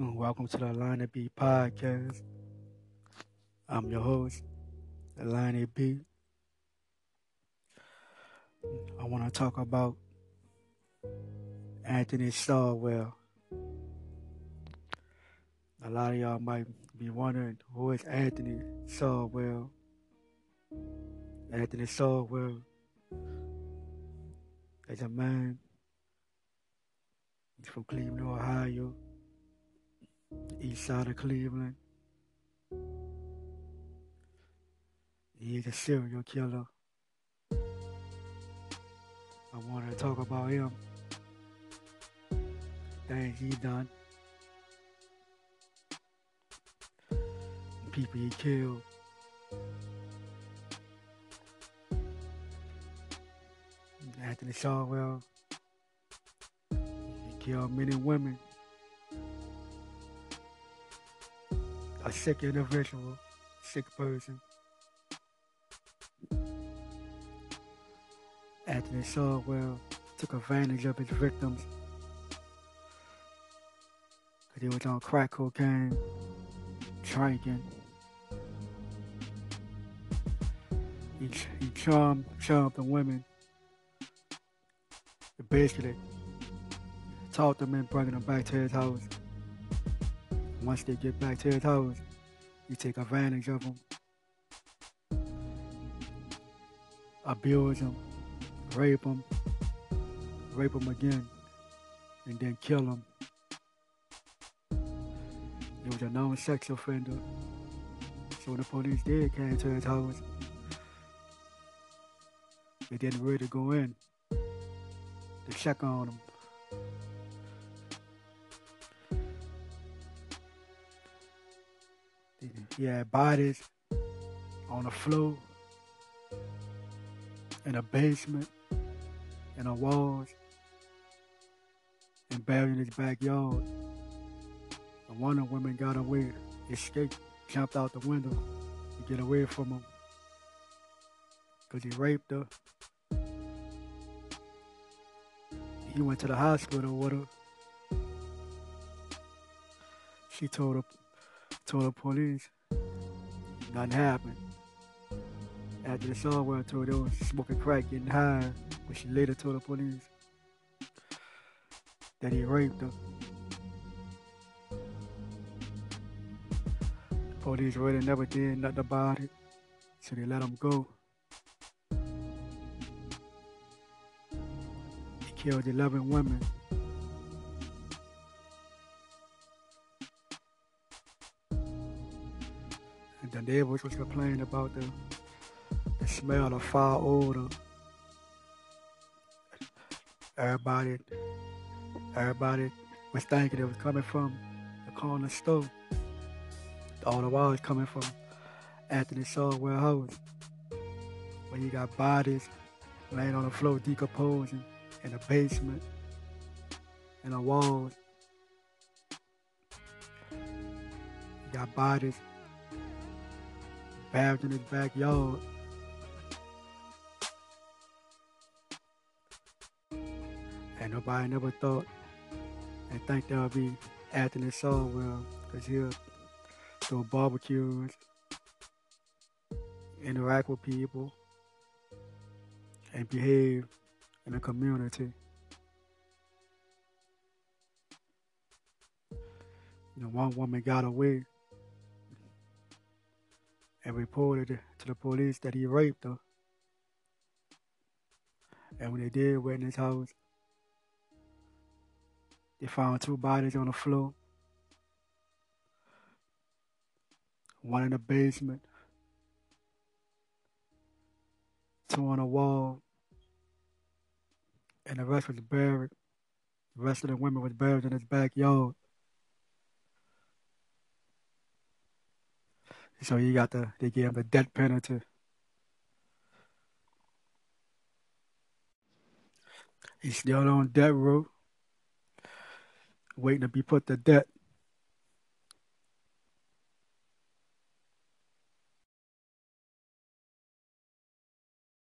and welcome to the Line B podcast. I'm your host, Line B. I want to talk about Anthony Sowell. A lot of y'all might be wondering who is Anthony Sowell. Anthony Sowell is a man from Cleveland, Ohio east side of Cleveland. He's a serial killer. I wanted to talk about him, things he done, people he killed. Anthony Sowell, he killed many women. A sick individual, sick person. Anthony Sowell took advantage of his victims because he was on crack cocaine, drinking. He, he charmed, charmed the women. Basically, taught them and bringing them back to his house. Once they get back to his house, you take advantage of them, abuse them, rape them, rape them again, and then kill them. He was a known sex offender. So when the police did came to his house, they didn't really go in to check on him. He had bodies on the floor, in a basement, in the walls, and buried in his backyard. And one of the women got away, escaped, jumped out the window to get away from him. Because he raped her. He went to the hospital with her. She told her, told the police Nothing happened. After the song told her they was smoking crack, getting high, but she later told the police that he raped her. The police really never did nothing about it, so they let him go. He killed 11 women. The neighbors was complaining about the, the smell of foul odor. Everybody, everybody was thinking it was coming from the corner store. All the while was coming from Anthony Sowell house. When you got bodies laying on the floor decomposing in the basement, in the walls. You got bodies bagged in his backyard. And nobody never thought and think that would be Anthony Sowell because he'll throw barbecues, interact with people, and behave in the community. You know, one woman got away reported to the police that he raped her. And when they did went in his house, they found two bodies on the floor. One in the basement, two on the wall, and the rest was buried. The rest of the women was buried in his backyard. So you got the they gave him the death penalty. He's still on death row, waiting to be put to death.